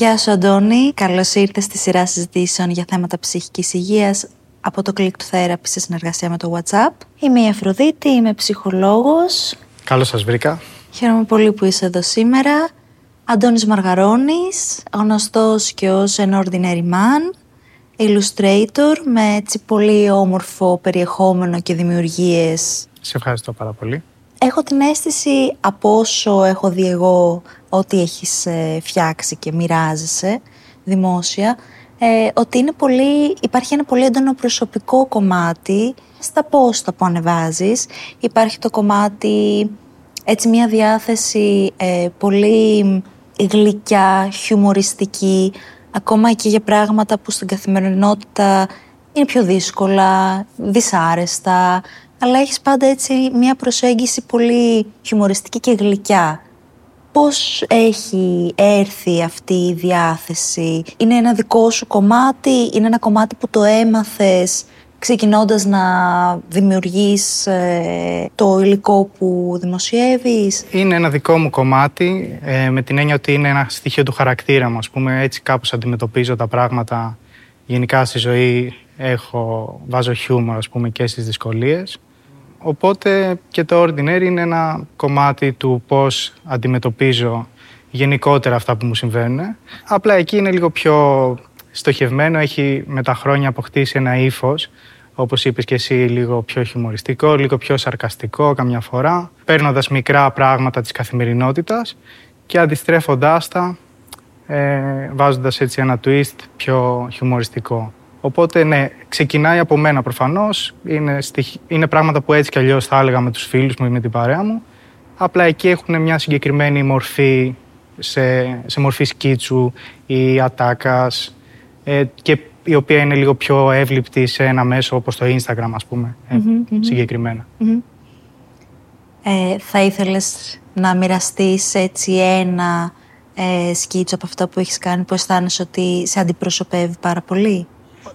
Γεια σου Αντώνη, καλώς ήρθες στη σειρά συζητήσεων για θέματα ψυχικής υγείας από το Click to Therapy σε συνεργασία με το WhatsApp. Είμαι η Αφροδίτη, είμαι ψυχολόγος. Καλώς σας βρήκα. Χαίρομαι πολύ που είσαι εδώ σήμερα. Αντώνης Μαργαρώνης, γνωστός και ως an ordinary man, illustrator με έτσι πολύ όμορφο περιεχόμενο και δημιουργίες. Σε ευχαριστώ πάρα πολύ. Έχω την αίσθηση από όσο έχω δει εγώ ότι έχεις ε, φτιάξει και μοιράζεσαι δημόσια ε, ότι είναι πολύ, υπάρχει ένα πολύ έντονο προσωπικό κομμάτι στα πόστα που ανεβάζεις. Υπάρχει το κομμάτι, έτσι μια διάθεση ε, πολύ γλυκιά, χιουμοριστική, ακόμα και για πράγματα που στην καθημερινότητα είναι πιο δύσκολα, δυσάρεστα, αλλά έχεις πάντα έτσι μια προσέγγιση πολύ χιουμοριστική και γλυκιά. Πώς έχει έρθει αυτή η διάθεση, είναι ένα δικό σου κομμάτι, είναι ένα κομμάτι που το έμαθες ξεκινώντας να δημιουργείς ε, το υλικό που δημοσιεύεις; Είναι ένα δικό μου κομμάτι, ε, με την έννοια ότι είναι ένα στοιχείο του χαρακτήρα μου. Ας πούμε, έτσι κάπως αντιμετωπίζω τα πράγματα. Γενικά στη ζωή έχω, βάζω χιούμορ ας πούμε, και στις δυσκολίες. Οπότε και το Ordinary είναι ένα κομμάτι του πώς αντιμετωπίζω γενικότερα αυτά που μου συμβαίνουν. Απλά εκεί είναι λίγο πιο στοχευμένο, έχει με τα χρόνια αποκτήσει ένα ύφος, όπως είπες και εσύ, λίγο πιο χιουμοριστικό, λίγο πιο σαρκαστικό καμιά φορά, παίρνοντας μικρά πράγματα της καθημερινότητας και αντιστρέφοντάς τα, ε, βάζοντας έτσι ένα twist πιο χιουμοριστικό. Οπότε ναι, ξεκινάει από μένα προφανώς. Είναι, είναι πράγματα που έτσι κι αλλιώς θα έλεγα με τους φίλους μου ή με την παρέα μου. Απλά εκεί έχουν μια συγκεκριμένη μορφή σε, σε μορφή σκίτσου ή ατάκας ε, και η οποία είναι λίγο πιο εύληπτη σε ένα μέσο όπως το Instagram ας πούμε, ε, συγκεκριμένα. Ε, θα ήθελες να μοιραστείς έτσι ένα ε, σκίτσο από αυτά που έχεις κάνει που αισθάνεσαι ότι σε αντιπροσωπεύει πάρα πολύ;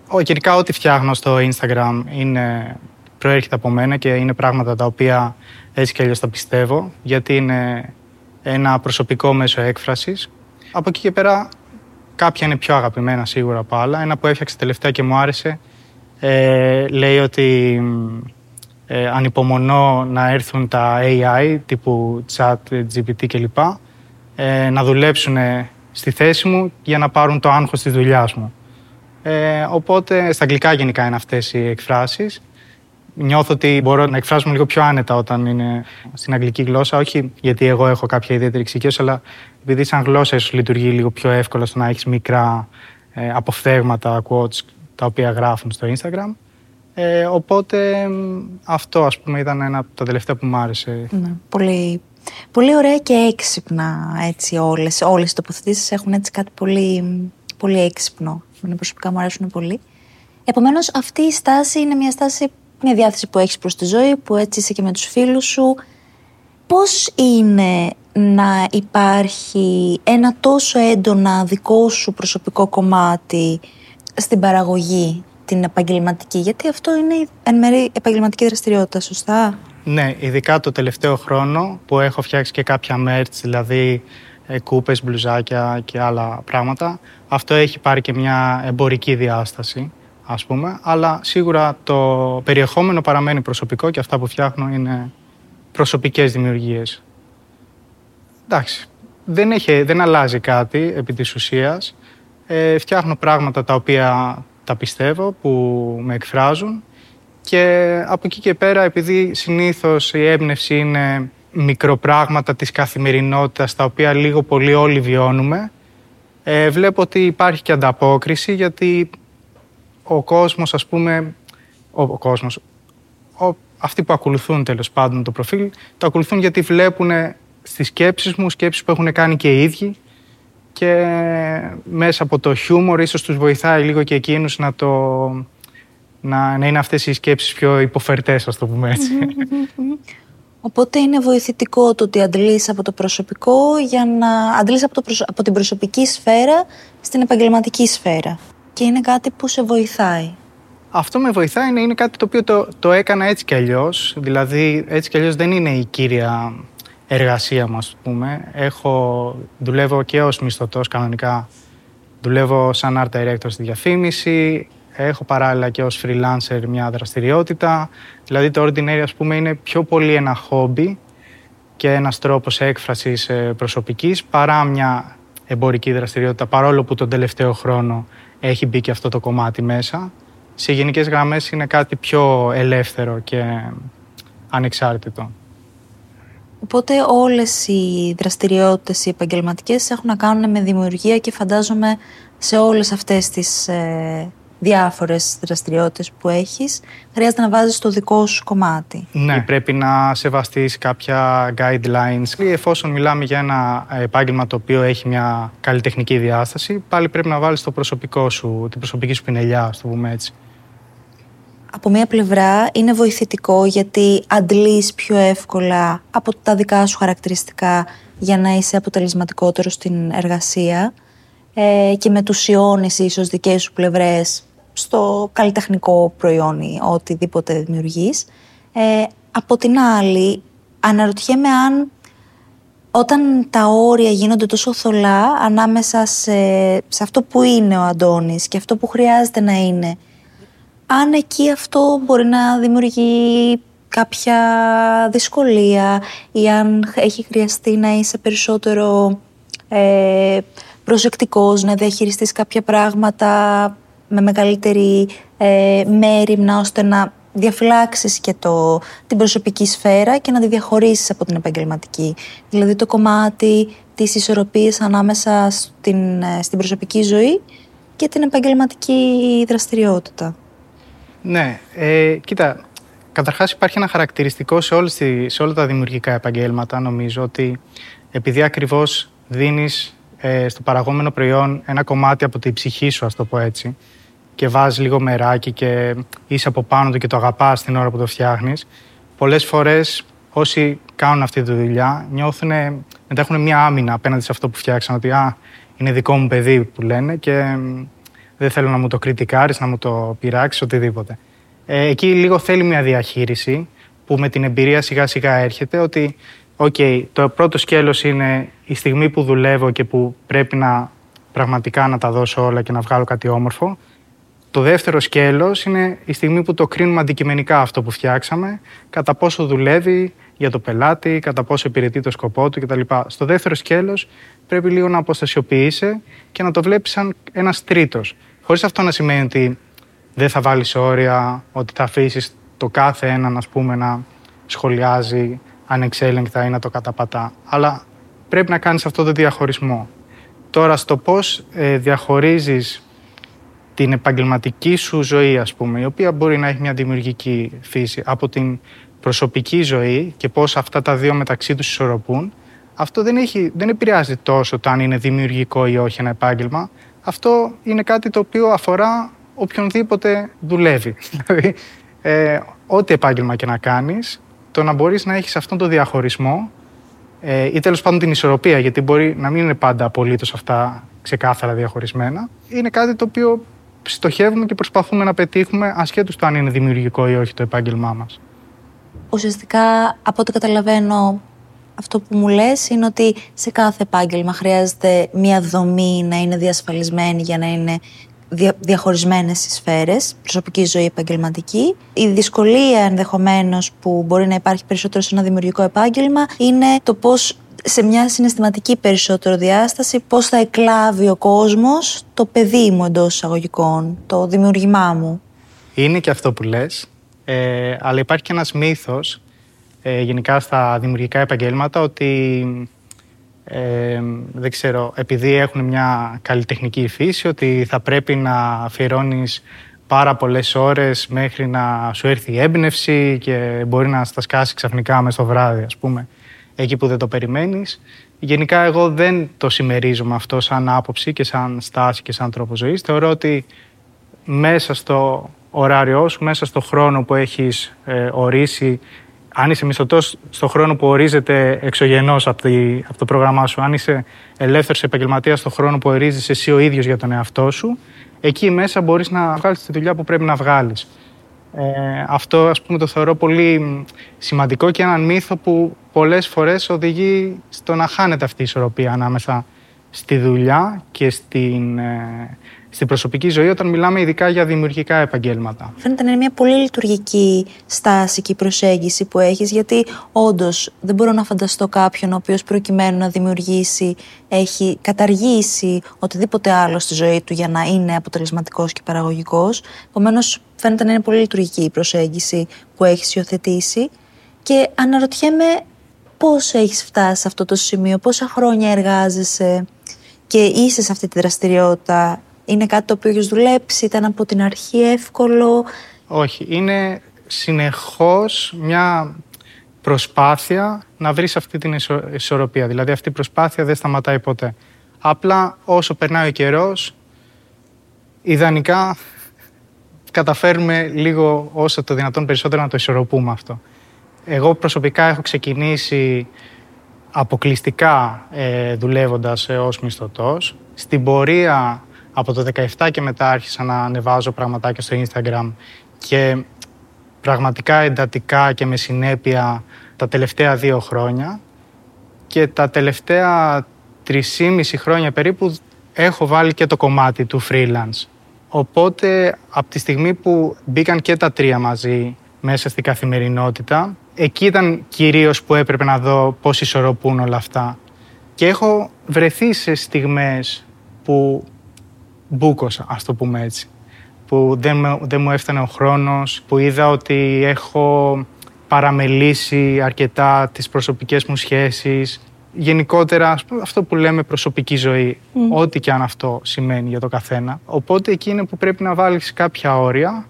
Ο, γενικά ό,τι φτιάχνω στο Instagram είναι, προέρχεται από μένα και είναι πράγματα τα οποία έτσι κι αλλιώς τα πιστεύω γιατί είναι ένα προσωπικό μέσο έκφρασης. Από εκεί και πέρα κάποια είναι πιο αγαπημένα σίγουρα από άλλα. Ένα που έφτιαξε τελευταία και μου άρεσε ε, λέει ότι ε, ανυπομονώ να έρθουν τα AI τύπου chat, GPT κλπ. Ε, να δουλέψουν στη θέση μου για να πάρουν το άγχος της δουλειάς μου. Ε, οπότε στα αγγλικά γενικά είναι αυτές οι εκφράσεις. Νιώθω ότι μπορώ να εκφράσουμε λίγο πιο άνετα όταν είναι στην αγγλική γλώσσα. Όχι γιατί εγώ έχω κάποια ιδιαίτερη εξοικείωση, αλλά επειδή σαν γλώσσα ίσως λειτουργεί λίγο πιο εύκολα στο να έχεις μικρά ε, αποφθέγματα, quotes, τα οποία γράφουν στο Instagram. Ε, οπότε αυτό ας πούμε ήταν ένα από τα τελευταία που μου άρεσε. Ναι, πολύ, πολύ ωραία και έξυπνα έτσι όλες. Όλες οι τοποθετήσεις έχουν έτσι κάτι πολύ, πολύ έξυπνο. Εμένα προσωπικά μου αρέσουν πολύ. Επομένως, αυτή η στάση είναι μια στάση, μια διάθεση που έχεις προς τη ζωή, που έτσι είσαι και με τους φίλους σου. Πώς είναι να υπάρχει ένα τόσο έντονα δικό σου προσωπικό κομμάτι στην παραγωγή την επαγγελματική, γιατί αυτό είναι εν μέρει επαγγελματική δραστηριότητα, σωστά; Ναι, ειδικά το τελευταίο χρόνο που έχω φτιάξει και κάποια merch, δηλαδή ε, κούπες, μπλουζάκια και άλλα πράγματα. Αυτό έχει πάρει και μια εμπορική διάσταση, ας πούμε, αλλά σίγουρα το περιεχόμενο παραμένει προσωπικό και αυτά που φτιάχνω είναι προσωπικές δημιουργίες. Εντάξει, δεν, έχει, δεν αλλάζει κάτι επί της ουσίας. Ε, φτιάχνω πράγματα τα οποία τα πιστεύω, που με εκφράζουν και από εκεί και πέρα, επειδή συνήθως η έμπνευση είναι μικροπράγματα της καθημερινότητας τα οποία λίγο πολύ όλοι βιώνουμε ε, βλέπω ότι υπάρχει και ανταπόκριση γιατί ο κόσμος ας πούμε ο, ο κόσμος ο, αυτοί που ακολουθούν τέλος πάντων το προφίλ το ακολουθούν γιατί βλέπουν στις σκέψεις μου σκέψεις που έχουν κάνει και οι ίδιοι και μέσα από το χιούμορ ίσως τους βοηθάει λίγο και εκείνους να το να, να είναι αυτές οι σκέψεις πιο υποφερτές, ας το πούμε έτσι. Οπότε είναι βοηθητικό το ότι αντλείς από το προσωπικό για να αντλείς από, το από την προσωπική σφαίρα στην επαγγελματική σφαίρα. Και είναι κάτι που σε βοηθάει. Αυτό με βοηθάει είναι, είναι κάτι το οποίο το, το έκανα έτσι κι αλλιώς. Δηλαδή, έτσι κι αλλιώς δεν είναι η κύρια εργασία μου, ας πούμε. Έχω, δουλεύω και ως μισθωτός κανονικά Δουλεύω σαν art director στη διαφήμιση, έχω παράλληλα και ως freelancer μια δραστηριότητα. Δηλαδή το Ordinary ας πούμε είναι πιο πολύ ένα χόμπι και ένας τρόπος έκφρασης ε, προσωπικής παρά μια εμπορική δραστηριότητα παρόλο που τον τελευταίο χρόνο έχει μπει και αυτό το κομμάτι μέσα. Σε γενικές γραμμές είναι κάτι πιο ελεύθερο και ανεξάρτητο. Οπότε όλες οι δραστηριότητες οι επαγγελματικές έχουν να κάνουν με δημιουργία και φαντάζομαι σε όλες αυτές τις ε, διάφορες δραστηριότητες που έχεις χρειάζεται να βάζεις το δικό σου κομμάτι. Ναι, πρέπει να σεβαστείς κάποια guidelines. Εφόσον μιλάμε για ένα επάγγελμα το οποίο έχει μια καλλιτεχνική διάσταση, πάλι πρέπει να βάλεις το προσωπικό σου, την προσωπική σου πινελιά, ας το πούμε έτσι από μία πλευρά είναι βοηθητικό γιατί αντλείς πιο εύκολα από τα δικά σου χαρακτηριστικά για να είσαι αποτελεσματικότερο στην εργασία ε, και μετουσιώνεις ίσως δικές σου πλευρές στο καλλιτεχνικό προϊόν ή οτιδήποτε δημιουργείς. Ε, από την άλλη, αναρωτιέμαι αν όταν τα όρια γίνονται τόσο θολά ανάμεσα σε, σε αυτό που είναι ο Αντώνης και αυτό που χρειάζεται να είναι αν εκεί αυτό μπορεί να δημιουργεί κάποια δυσκολία ή αν έχει χρειαστεί να είσαι περισσότερο ε, προσεκτικός, να διαχειριστείς κάποια πράγματα με μεγαλύτερη ε, μέρημνα ώστε να διαφυλάξεις και το, την προσωπική σφαίρα και να τη διαχωρίσεις από την επαγγελματική. Δηλαδή το κομμάτι της ισορροπίας ανάμεσα στην, ε, στην προσωπική ζωή και την επαγγελματική δραστηριότητα. Ναι, ε, κοίτα, καταρχάς υπάρχει ένα χαρακτηριστικό σε, όλες σε όλα τα δημιουργικά επαγγέλματα, νομίζω, ότι επειδή ακριβώς δίνεις ε, στο παραγόμενο προϊόν ένα κομμάτι από τη ψυχή σου, ας το πω έτσι, και βάζεις λίγο μεράκι και είσαι από πάνω του και το αγαπάς την ώρα που το φτιάχνεις, πολλές φορές όσοι κάνουν αυτή τη δουλειά νιώθουν, μετά έχουν μια άμυνα απέναντι σε αυτό που φτιάξαν, ότι α, είναι δικό μου παιδί που λένε και δεν θέλω να μου το κριτικάρεις, να μου το πειράξεις, οτιδήποτε. Ε, εκεί λίγο θέλει μια διαχείριση που με την εμπειρία σιγά σιγά έρχεται ότι okay, το πρώτο σκέλος είναι η στιγμή που δουλεύω και που πρέπει να πραγματικά να τα δώσω όλα και να βγάλω κάτι όμορφο. Το δεύτερο σκέλος είναι η στιγμή που το κρίνουμε αντικειμενικά αυτό που φτιάξαμε, κατά πόσο δουλεύει για το πελάτη, κατά πόσο υπηρετεί το σκοπό του κτλ. Στο δεύτερο σκέλος πρέπει λίγο να αποστασιοποιήσει και να το βλέπεις σαν ένας τρίτος. Χωρίς αυτό να σημαίνει ότι δεν θα βάλεις όρια, ότι θα αφήσεις το κάθε έναν ας πούμε, να σχολιάζει ανεξέλεγκτα ή να το καταπατά. Αλλά πρέπει να κάνεις αυτό το διαχωρισμό. Τώρα στο πώς ε, διαχωρίζεις την επαγγελματική σου ζωή, ας πούμε, η οποία μπορεί να έχει μια δημιουργική φύση, από την προσωπική ζωή και πώς αυτά τα δύο μεταξύ τους ισορροπούν, αυτό δεν, έχει, δεν επηρεάζει τόσο το αν είναι δημιουργικό ή όχι ένα επάγγελμα. Αυτό είναι κάτι το οποίο αφορά οποιονδήποτε δουλεύει. Δηλαδή, ε, ό,τι επάγγελμα και να κάνεις, το να μπορείς να έχεις αυτόν τον διαχωρισμό ε, ή τέλος πάντων την ισορροπία, γιατί μπορεί να μην είναι πάντα απολύτως αυτά ξεκάθαρα διαχωρισμένα, είναι κάτι το οποίο στοχεύουμε και προσπαθούμε να πετύχουμε ασχέτως το αν είναι δημιουργικό ή όχι το επάγγελμά μας. Ουσιαστικά, από ό,τι καταλαβαίνω, αυτό που μου λες είναι ότι σε κάθε επάγγελμα χρειάζεται μία δομή να είναι διασφαλισμένη για να είναι διαχωρισμένες οι σφαίρες, προσωπική ζωή, επαγγελματική. Η δυσκολία ενδεχομένως που μπορεί να υπάρχει περισσότερο σε ένα δημιουργικό επάγγελμα είναι το πώς σε μια συναισθηματική περισσότερο διάσταση πώς θα εκλάβει ο κόσμος το παιδί μου εντός εισαγωγικών, το δημιουργημά μου. Είναι και αυτό που λες, ε, αλλά υπάρχει και ένας μύθος ε, γενικά στα δημιουργικά επαγγέλματα ότι ε, δεν ξέρω, επειδή έχουν μια καλλιτεχνική φύση, ότι θα πρέπει να αφιερώνεις πάρα πολλές ώρες μέχρι να σου έρθει η έμπνευση και μπορεί να στα σκάσει ξαφνικά μες το βράδυ, ας πούμε, εκεί που δεν το περιμένεις. Γενικά εγώ δεν το συμμερίζομαι αυτό σαν άποψη και σαν στάση και σαν τρόπο ζωής. Θεωρώ ότι μέσα στο ωράριό σου, μέσα στο χρόνο που έχεις ε, ορίσει αν είσαι μισθωτός στον χρόνο που ορίζεται εξωγενώ από, από το πρόγραμμά σου, αν είσαι ελεύθερος επαγγελματίας στον χρόνο που ορίζεις εσύ ο ίδιος για τον εαυτό σου, εκεί μέσα μπορείς να βγάλεις τη δουλειά που πρέπει να βγάλεις. Ε, αυτό ας πούμε το θεωρώ πολύ σημαντικό και έναν μύθο που πολλές φορές οδηγεί στο να χάνεται αυτή η ισορροπία ανάμεσα στη δουλειά και στην, ε, στην προσωπική ζωή όταν μιλάμε ειδικά για δημιουργικά επαγγέλματα. Φαίνεται να είναι μια πολύ λειτουργική στάση και προσέγγιση που έχεις γιατί όντως δεν μπορώ να φανταστώ κάποιον ο οποίος προκειμένου να δημιουργήσει έχει καταργήσει οτιδήποτε άλλο στη ζωή του για να είναι αποτελεσματικός και παραγωγικός. Επομένως, φαίνεται να είναι πολύ λειτουργική η προσέγγιση που έχεις υιοθετήσει και αναρωτιέμαι πώς έχεις φτάσει σε αυτό το σημείο, πόσα χρόνια εργάζεσαι και είσαι σε αυτή τη δραστηριότητα είναι κάτι το οποίο έχεις δουλέψει, ήταν από την αρχή εύκολο; Όχι, είναι συνεχώς μια προσπάθεια να βρεις αυτή την ισορροπία. Δηλαδή αυτή η προσπάθεια δεν σταματάει ποτέ. Απλά όσο περνάει ο καιρός, ιδανικά καταφέρουμε λίγο όσο το δυνατόν περισσότερο να το ισορροπούμε αυτό. Εγώ προσωπικά έχω ξεκινήσει αποκλειστικά ε, δουλεύοντας ως μισθωτός. Στην πορεία από το 17 και μετά άρχισα να ανεβάζω πραγματάκια στο Instagram και πραγματικά εντατικά και με συνέπεια τα τελευταία δύο χρόνια και τα τελευταία τρισήμιση χρόνια περίπου έχω βάλει και το κομμάτι του freelance. Οπότε από τη στιγμή που μπήκαν και τα τρία μαζί μέσα στην καθημερινότητα, εκεί ήταν κυρίως που έπρεπε να δω πώς ισορροπούν όλα αυτά. Και έχω βρεθεί σε στιγμές που μπούκοσα, ας το πούμε έτσι. Που δεν, δεν μου έφτανε ο χρόνος, που είδα ότι έχω παραμελήσει αρκετά τις προσωπικές μου σχέσεις. Γενικότερα αυτό που λέμε προσωπική ζωή, ό,τι και αν αυτό σημαίνει για το καθένα. Οπότε εκεί είναι που πρέπει να βάλεις κάποια όρια.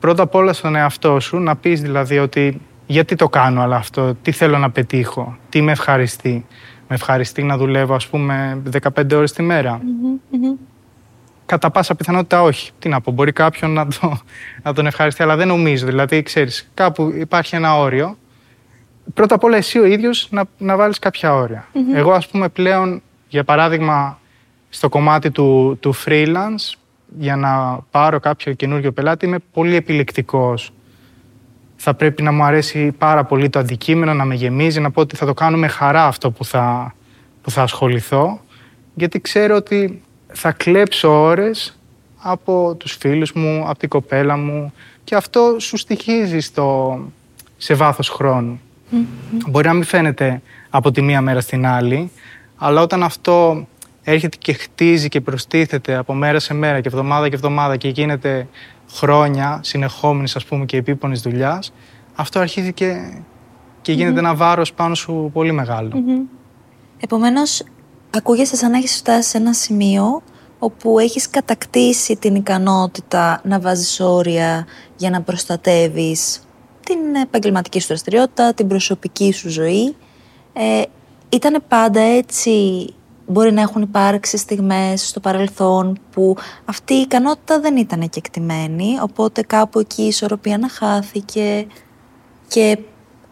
Πρώτα απ' όλα στον εαυτό σου, να πεις δηλαδή ότι γιατί το κάνω αλλά αυτό, τι θέλω να πετύχω, τι με ευχαριστεί. Με ευχαριστεί να δουλεύω ας πούμε 15 ώρες τη μερα Κατά πάσα πιθανότητα όχι. Τι να πω, μπορεί κάποιον να, το, να τον ευχαριστεί, αλλά δεν νομίζω. Δηλαδή, ξέρεις, κάπου υπάρχει ένα όριο. Πρώτα απ' όλα, εσύ ο ίδιος να, να βάλεις κάποια Εγώ, ας πούμε, πλέον, για παράδειγμα, στο κομμάτι του, του freelance, για να πάρω κάποιο καινούριο πελάτη, είμαι πολύ επιλεκτικός. Θα πρέπει να μου αρέσει πάρα πολύ το αντικείμενο, να με γεμίζει, να πω ότι θα το κάνω με χαρά αυτό που θα, που θα ασχοληθώ. Γιατί ξέρω ότι θα κλέψω ώρες από τους φίλους μου, από την κοπέλα μου και αυτό σου στοιχίζει στο, σε βάθος χρόνου. Μπορεί να μην φαίνεται από τη μία μέρα στην άλλη, αλλά όταν αυτό έρχεται και χτίζει και προστίθεται από μέρα σε μέρα και εβδομάδα και εβδομάδα και γίνεται χρόνια συνεχόμενης ας πούμε και επίπονης δουλειάς, αυτό αρχίζει και, και γίνεται ένα βάρος πάνω σου πολύ μεγάλο. Επομένως, Ακούγεσαι σαν να έχεις φτάσει σε ένα σημείο όπου έχεις κατακτήσει την ικανότητα να βάζεις όρια για να προστατεύεις την επαγγελματική σου δραστηριότητα, την προσωπική σου ζωή. Ε, ήταν πάντα έτσι, μπορεί να έχουν υπάρξει στιγμές στο παρελθόν που αυτή η ικανότητα δεν ήταν εκτιμένη, οπότε κάπου εκεί η ισορροπία να χάθηκε και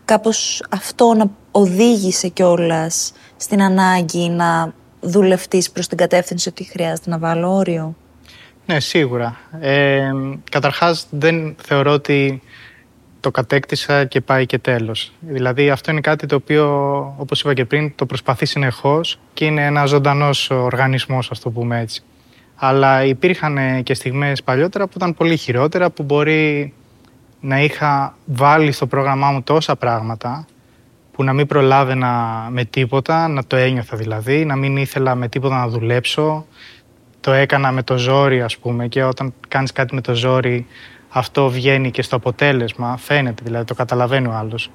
κάπως αυτό να οδήγησε κιόλας στην ανάγκη να δουλευτείς προς την κατεύθυνση ότι χρειάζεται να βάλω όριο; Ναι, σίγουρα. Ε, καταρχάς δεν θεωρώ ότι το κατέκτησα και πάει και τέλος. Δηλαδή αυτό είναι κάτι το οποίο, όπως είπα και πριν, το προσπαθεί συνεχώς και είναι ένα ζωντανός οργανισμός, ας το πούμε έτσι. Αλλά υπήρχαν και στιγμές παλιότερα που ήταν πολύ χειρότερα, που μπορεί να είχα βάλει στο πρόγραμμά μου τόσα πράγματα που να μην προλάβαινα με τίποτα, να το ένιωθα δηλαδή, να μην ήθελα με τίποτα να δουλέψω. Το έκανα με το ζόρι ας πούμε και όταν κάνεις κάτι με το ζόρι αυτό βγαίνει και στο αποτέλεσμα, φαίνεται δηλαδή, το καταλαβαίνει ο άλλος.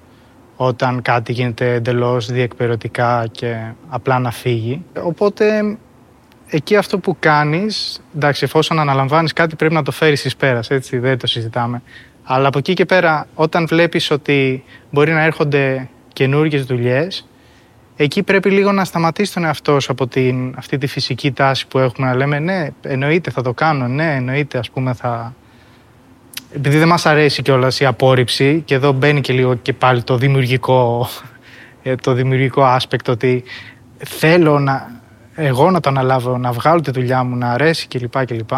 Όταν κάτι γίνεται εντελώς διεκπαιρεωτικά και απλά να φύγει. Οπότε εκεί αυτό που κάνεις, εντάξει εφόσον αναλαμβάνεις κάτι πρέπει να το φέρεις εις πέρας, έτσι δεν το συζητάμε. Αλλά από εκεί και πέρα όταν βλέπεις ότι μπορεί να έρχονται καινούργιες δουλειές, εκεί πρέπει λίγο να σταματήσει τον εαυτό σου από την, αυτή τη φυσική τάση που έχουμε να λέμε ναι, εννοείται θα το κάνω, ναι, εννοείται ας πούμε θα... Επειδή δεν μας αρέσει κιόλας η απόρριψη και εδώ μπαίνει και λίγο και πάλι το δημιουργικό, ε, το δημιουργικό aspect ότι θέλω να, εγώ να το αναλάβω, να βγάλω τη δουλειά μου, να αρέσει κλπ. κλπ.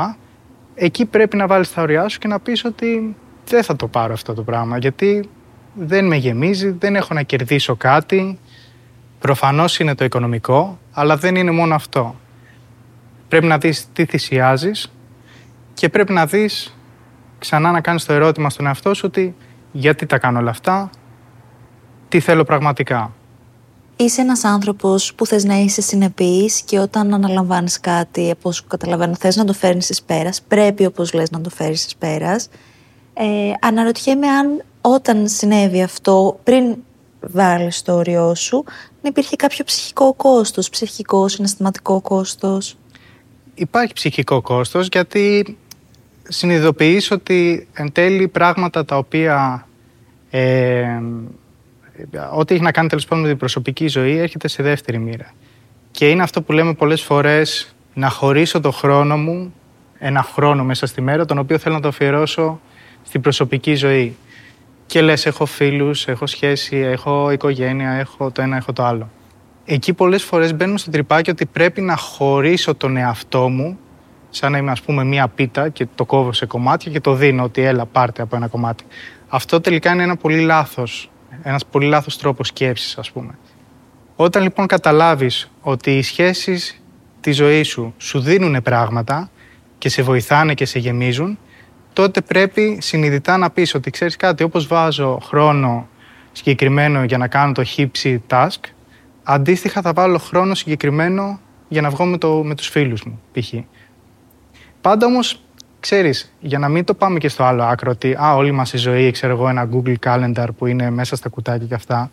Εκεί πρέπει να βάλεις τα ωριά σου και να πεις ότι δεν θα το πάρω αυτό το πράγμα γιατί δεν με γεμίζει, δεν έχω να κερδίσω κάτι. Προφανώς είναι το οικονομικό, αλλά δεν είναι μόνο αυτό. Πρέπει να δεις τι θυσιάζεις και πρέπει να δεις ξανά να κάνεις το ερώτημα στον εαυτό σου ότι γιατί τα κάνω όλα αυτά, τι θέλω πραγματικά. Είσαι ένας άνθρωπος που θες να είσαι συνεπής και όταν αναλαμβάνεις κάτι, όπως καταλαβαίνω, θες να το φέρνεις εις πέρας, πρέπει όπως λες να το φέρεις εις πέρας. Ε, αναρωτιέμαι αν όταν συνέβη αυτό, πριν βάλεις το όριό σου, να υπήρχε κάποιο ψυχικό κόστος, ψυχικό, συναισθηματικό κόστος. Υπάρχει ψυχικό κόστος γιατί συνειδητοποιείς ότι εν τέλει πράγματα τα οποία ε, ό,τι έχει να κάνει τέλος πάντων με την προσωπική ζωή έρχεται σε δεύτερη μοίρα. Και είναι αυτό που λέμε πολλές φορές να χωρίσω το χρόνο μου, ένα χρόνο μέσα στη μέρα, τον οποίο θέλω να το αφιερώσω στην προσωπική ζωή. Και λες, έχω φίλους, έχω σχέση, έχω οικογένεια, έχω το ένα, έχω το άλλο. Εκεί πολλές φορές μπαίνουμε στο τρυπάκι ότι πρέπει να χωρίσω τον εαυτό μου σαν να είμαι ας πούμε μία πίτα και το κόβω σε κομμάτια και το δίνω ότι έλα πάρτε από ένα κομμάτι. Αυτό τελικά είναι ένα πολύ λάθος, ένας πολύ λάθος τρόπος σκέψης ας πούμε. Όταν λοιπόν καταλάβεις ότι οι σχέσεις της ζωής σου σου δίνουν πράγματα και σε βοηθάνε και σε γεμίζουν, τότε πρέπει συνειδητά να πεις ότι ξέρεις κάτι, όπως βάζω χρόνο συγκεκριμένο για να κάνω το χύψη task, αντίστοιχα θα βάλω χρόνο συγκεκριμένο για να βγω με, το, με τους φίλους μου, π.χ. Πάντα όμως, ξέρεις, για να μην το πάμε και στο άλλο άκρο, ότι α, όλη μας η ζωή, ξέρω εγώ, ένα Google Calendar που είναι μέσα στα κουτάκια και αυτά,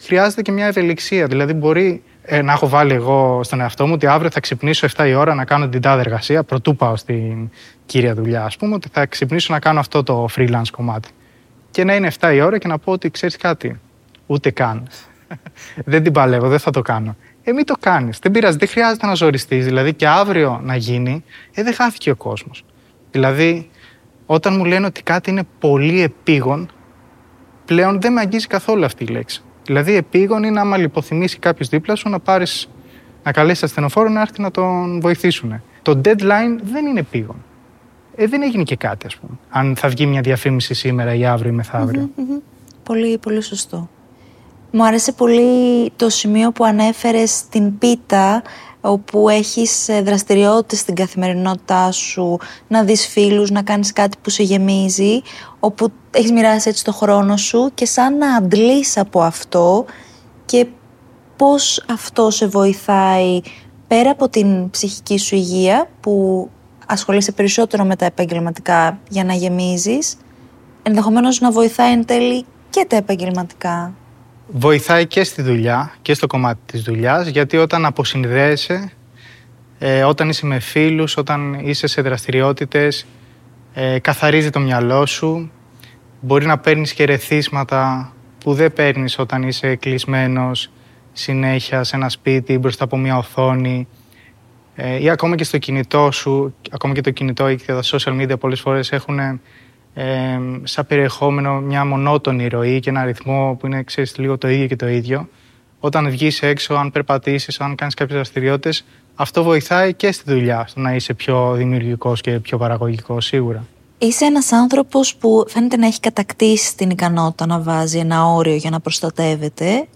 χρειάζεται και μια ευελιξία. Δηλαδή, μπορεί ε, να έχω βάλει εγώ στον εαυτό μου ότι αύριο θα ξυπνήσω 7 η ώρα να κάνω την τάδε εργασία, πρωτού πάω στην κύρια δουλειά, ας πούμε, ότι θα ξυπνήσω να κάνω αυτό το freelance κομμάτι. Και να είναι 7 η ώρα και να πω ότι ξέρεις κάτι, ούτε καν. δεν την παλεύω, δεν θα το κάνω. Ε, μην το κάνεις. Δεν πειράζει, δεν χρειάζεται να ζοριστείς. Δηλαδή και αύριο να γίνει, ε, δεν χάθηκε ο κόσμος. Δηλαδή, όταν μου λένε ότι κάτι είναι πολύ επίγον, πλέον δεν με αγγίζει καθόλου αυτή η λέξη. Δηλαδή, επίγον είναι άμα λιποθυμήσει κάποιος δίπλα σου να πάρεις να καλέσεις ασθενοφόρο να έρθει να τον βοηθήσουν. Το deadline δεν είναι επίγον. Ε, δεν έγινε και κάτι, ας πούμε. Αν θα βγει μια διαφήμιση σήμερα ή αύριο ή μεθαύριο. Πολύ, πολύ σωστό. Μου άρεσε πολύ το σημείο που ανέφερες στην πίτα όπου έχεις ε, δραστηριότητες στην καθημερινότητά σου, να δεις φίλους, να κάνεις κάτι που σε γεμίζει, όπου έχεις μοιράσει έτσι το χρόνο σου και σαν να αντλείς από αυτό και πώς αυτό σε βοηθάει πέρα από την ψυχική σου υγεία που ασχολείσαι περισσότερο με τα επαγγελματικά για να γεμίζεις, ενδεχομένως να βοηθάει εν τέλει και τα επαγγελματικά βοηθάει και στη δουλειά και στο κομμάτι της δουλειάς γιατί όταν αποσυνδέεσαι, ε, όταν είσαι με φίλους, όταν είσαι σε δραστηριότητες, ε, καθαρίζει το μυαλό σου, μπορεί να παίρνεις και ρεθίσματα που δεν παίρνεις όταν είσαι κλεισμένος συνέχεια σε ένα σπίτι μπροστά από μια οθόνη ε, ή ακόμα και στο κινητό σου, ακόμα και το κινητό ή και τα social media πολλές φορές έχουν ε, σαν περιεχόμενο μια μονότονη ροή και ένα ρυθμό που είναι ξέρεις, λίγο το ίδιο και το ίδιο. Όταν βγεις έξω, αν περπατήσεις, αν κάνεις κάποιες δραστηριότητες, αυτό βοηθάει και στη δουλειά, στο να είσαι πιο δημιουργικός και πιο παραγωγικός σίγουρα. Είσαι ένας άνθρωπος που φαίνεται να έχει κατακτήσει την ικανότητα να βάζει ένα όριο για να προστατεύεται,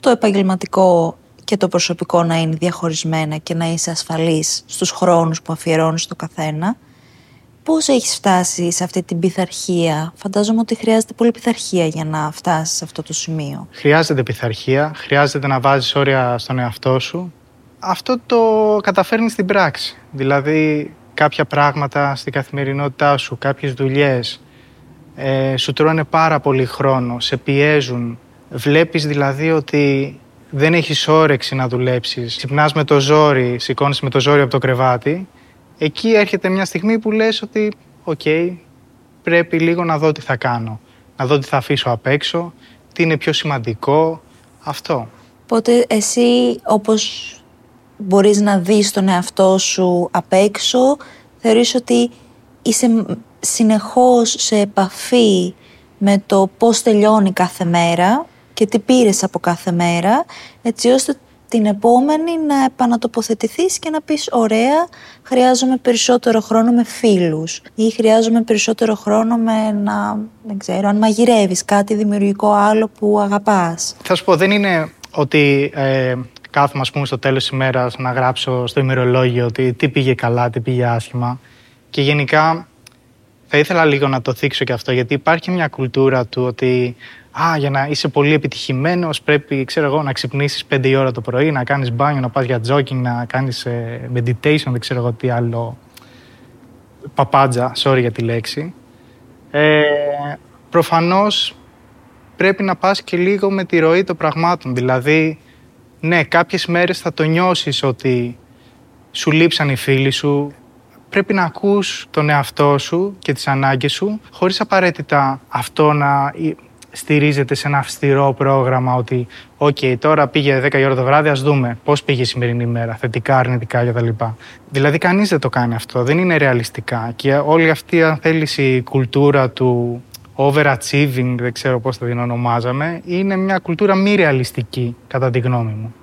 το επαγγελματικό και το προσωπικό να είναι διαχωρισμένα και να είσαι ασφαλής στους χρόνους που αφιερώνεις το καθένα. Πώς έχεις φτάσει σε αυτή την πειθαρχία; Φαντάζομαι ότι χρειάζεται πολύ πειθαρχία για να φτάσεις σε αυτό το σημείο. Χρειάζεται πειθαρχία, χρειάζεται να βάζεις όρια στον εαυτό σου. Αυτό το καταφέρνεις στην πράξη. Δηλαδή κάποια πράγματα στην καθημερινότητά σου, κάποιες δουλειές, ε, σου τρώνε πάρα πολύ χρόνο, σε πιέζουν. Βλέπεις δηλαδή ότι δεν έχεις όρεξη να δουλέψεις. Ξυπνάς με το ζόρι, σηκώνεις με το ζόρι από το κρεβάτι εκεί έρχεται μια στιγμή που λες ότι οκ, πρέπει λίγο να δω τι θα κάνω. Να δω τι θα αφήσω απ' έξω, τι είναι πιο σημαντικό, αυτό. Οπότε εσύ όπως μπορείς να δεις τον εαυτό σου απ' έξω, θεωρείς ότι είσαι συνεχώς σε επαφή με το πώς τελειώνει κάθε μέρα και τι πήρες από κάθε μέρα, έτσι ώστε την επόμενη να επανατοποθετηθείς και να πεις ωραία, χρειάζομαι περισσότερο χρόνο με φίλους ή χρειάζομαι περισσότερο χρόνο με να, δεν ξέρω, αν μαγειρεύεις κάτι δημιουργικό άλλο που αγαπάς. Θα σου πω, δεν είναι ότι ε, κάθομαι ας πούμε στο τέλος της ημέρας να γράψω στο ημερολόγιο ότι τι πήγε καλά, τι πήγε άσχημα και γενικά θα ήθελα λίγο να το θίξω και αυτό γιατί υπάρχει μια κουλτούρα του ότι α, για να είσαι πολύ επιτυχημένος πρέπει ξέρω εγώ, να ξυπνήσεις 5 η ώρα το πρωί, να κάνεις μπάνιο, να πας για jogging, να κάνεις ε, meditation, δεν ξέρω εγώ τι άλλο παπάντζα, sorry για τη λέξη. Ε, προφανώς πρέπει να πας και λίγο με τη ροή των πραγμάτων. Δηλαδή, ναι, κάποιες μέρες θα το νιώσεις ότι σου λείψαν οι φίλοι σου. Πρέπει να ακούς τον εαυτό σου και τις ανάγκες σου, χωρίς απαραίτητα αυτό να στηρίζεται σε ένα αυστηρό πρόγραμμα ότι «ΟΚ, τώρα πήγε 10 η ώρα το βράδυ, ας δούμε πώς πήγε η σημερινή μέρα, θετικά, αρνητικά κτλ». Δηλαδή κανείς δεν το κάνει αυτό, δεν είναι ρεαλιστικά και όλη αυτή αν θέλεις η κουλτούρα του overachieving, δεν ξέρω πώς θα την ονομάζαμε, είναι μια κουλτούρα μη ρεαλιστική, κατά τη γνώμη μου.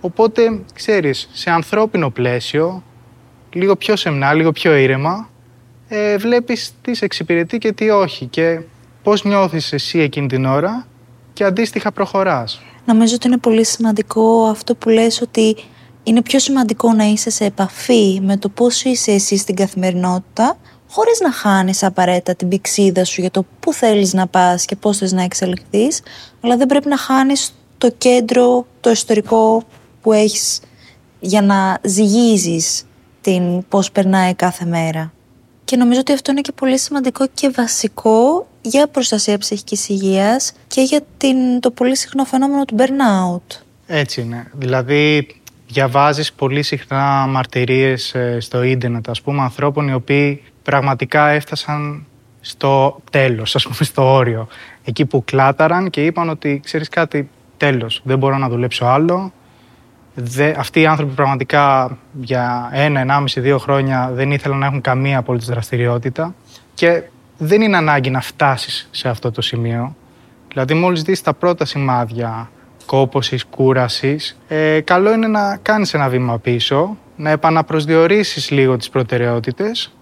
Οπότε, ξέρεις, σε ανθρώπινο πλαίσιο, λίγο πιο σεμνά, λίγο πιο ήρεμα, ε, βλέπεις τι σε εξυπηρετεί και τι όχι και πώς νιώθεις εσύ εκείνη την ώρα και αντίστοιχα προχωράς; Νομίζω ότι είναι πολύ σημαντικό αυτό που λες ότι είναι πιο σημαντικό να είσαι σε επαφή με το πώς είσαι εσύ στην καθημερινότητα χωρίς να χάνεις απαραίτητα την πηξίδα σου για το πού θέλεις να πας και πώς θες να εξελιχθείς, αλλά δεν πρέπει να χάνεις το κέντρο, το ιστορικό που έχεις για να ζυγίζεις την πώς περνάει κάθε μέρα. Και νομίζω ότι αυτό είναι και πολύ σημαντικό και βασικό για προστασία ψυχικής υγείας και για την, το πολύ συχνό φαινόμενο του burnout. Έτσι είναι. Δηλαδή διαβάζεις πολύ συχνά μαρτυρίες ε, στο ίντερνετ, ας πούμε, ανθρώπων οι οποίοι πραγματικά έφτασαν στο τέλος, ας πούμε στο όριο. Εκεί που κλάταραν και είπαν ότι ξέρεις κάτι, τέλος, δεν μπορώ να δουλέψω άλλο. Δε, αυτοί οι άνθρωποι πραγματικά για ένα, ενάμιση, δύο χρόνια δεν ήθελαν να έχουν καμία απολύτως δραστηριότητα και δεν είναι ανάγκη να φτάσεις σε αυτό το σημείο. Δηλαδή μόλις δεις τα πρώτα σημάδια κόπωσης, κούρασης, ε, καλό είναι να κάνεις ένα βήμα πίσω, να επαναπροσδιορίσεις λίγο τις προτεραιότητες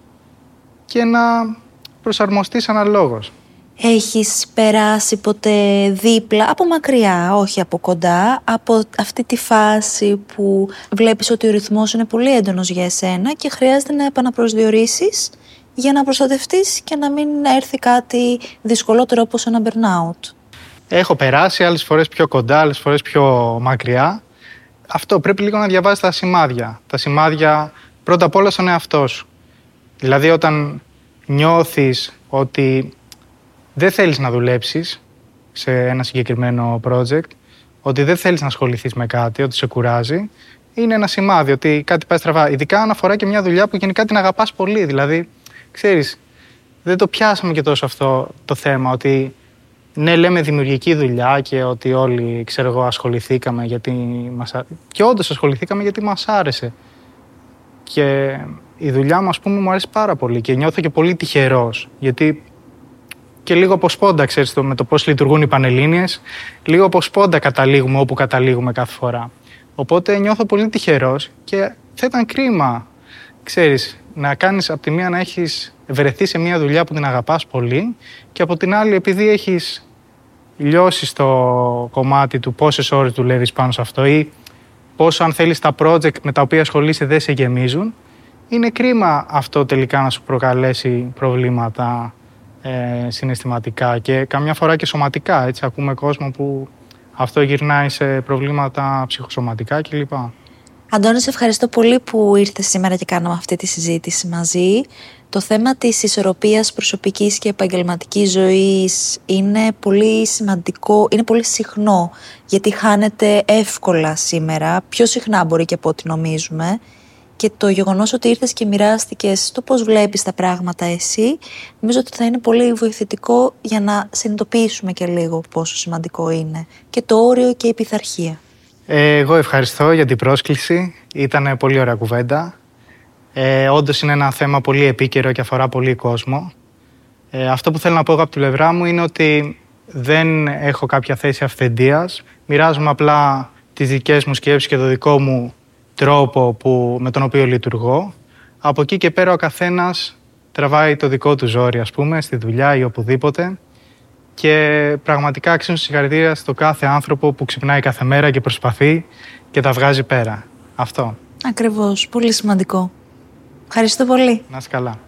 και να προσαρμοστείς αναλόγως. Έχεις περάσει ποτέ δίπλα, από μακριά, όχι από κοντά, από αυτή τη φάση που βλέπεις ότι ο ρυθμός είναι πολύ έντονος για εσένα και χρειάζεται να επαναπροσδιορίσεις; Για να προστατευτείς και να μην έρθει κάτι δυσκολότερο όπως ένα burnout. Έχω περάσει άλλες φορές πιο κοντά, άλλες φορές πιο μακριά. Αυτό πρέπει λίγο να διαβάζεις τα σημάδια. Τα σημάδια πρώτα απ' όλα στον εαυτό σου. Δηλαδή όταν νιώθεις ότι δεν θέλεις να δουλέψεις σε ένα συγκεκριμένο project, ότι δεν θέλεις να ασχοληθείς με κάτι, ότι σε κουράζει, είναι ένα σημάδι ότι κάτι πάει στραβά. Ειδικά αν αφορά και μια δουλειά που γενικά την αγαπάς πολύ. Δηλαδή, ξέρεις, δεν το πιάσαμε και τόσο αυτό το θέμα, ότι ναι, λέμε δημιουργική δουλειά και ότι όλοι, ξέρω εγώ, ασχοληθήκαμε γιατί μας... Και όντως ασχοληθήκαμε γιατί μας άρεσε. Και η δουλειά μου, ας πούμε, μου αρέσει πάρα πολύ και νιώθω και πολύ τυχερός. Γιατί και λίγο από σπόντα, ξέρεις, το, με το πώς λειτουργούν οι Πανελλήνιες, λίγο από σπόντα καταλήγουμε όπου καταλήγουμε κάθε φορά. Οπότε νιώθω πολύ τυχερός και θα ήταν κρίμα, ξέρεις, να κάνεις από τη μία να έχεις βρεθεί σε μια δουλειά που την αγαπάς πολύ και από την άλλη επειδή έχεις λιώσει το κομμάτι του πόσες ώρες δουλεύεις πάνω σε αυτό ή πόσο αν θέλεις τα project με τα οποία ασχολείσαι δεν σε γεμίζουν, είναι κρίμα αυτό τελικά να σου προκαλέσει προβλήματα ε, συναισθηματικά και καμιά φορά και σωματικά. Έτσι, ακούμε κόσμο που αυτό γυρνάει σε προβλήματα ψυχοσωματικά κλπ. Αντώνη, σε ευχαριστώ πολύ που ήρθες σήμερα και κάναμε αυτή τη συζήτηση μαζί. Το θέμα της ισορροπίας προσωπικής και επαγγελματικής ζωής είναι πολύ σημαντικό, είναι πολύ συχνό, γιατί χάνεται εύκολα σήμερα, πιο συχνά μπορεί και από ό,τι νομίζουμε. Και το γεγονός ότι ήρθες και μοιράστηκες το πώς βλέπεις τα πράγματα εσύ, νομίζω ότι θα είναι πολύ βοηθητικό για να συνειδητοποιήσουμε και λίγο πόσο σημαντικό είναι. Και το όριο και η πειθαρχία. Ε, εγώ ευχαριστώ για την πρόσκληση. Ήταν πολύ ωραία κουβέντα. Ε, Όντως είναι ένα θέμα πολύ επίκαιρο και αφορά πολύ κόσμο. Ε, αυτό που θέλω να πω από την πλευρά μου είναι ότι δεν έχω κάποια θέση αυθεντίας. Μοιράζομαι απλά τις δικές μου σκέψεις και το δικό μου τρόπο που, με τον οποίο λειτουργώ. Από εκεί και πέρα ο καθένας τραβάει το δικό του ζόρι, ας πούμε, στη δουλειά ή οπουδήποτε. Και πραγματικά αξίζουν συγχαρητήρια στο κάθε άνθρωπο που ξυπνάει κάθε μέρα και προσπαθεί και τα βγάζει πέρα. Αυτό. Ακριβώς. Πολύ σημαντικό. Ευχαριστώ πολύ. Να είσαι καλά.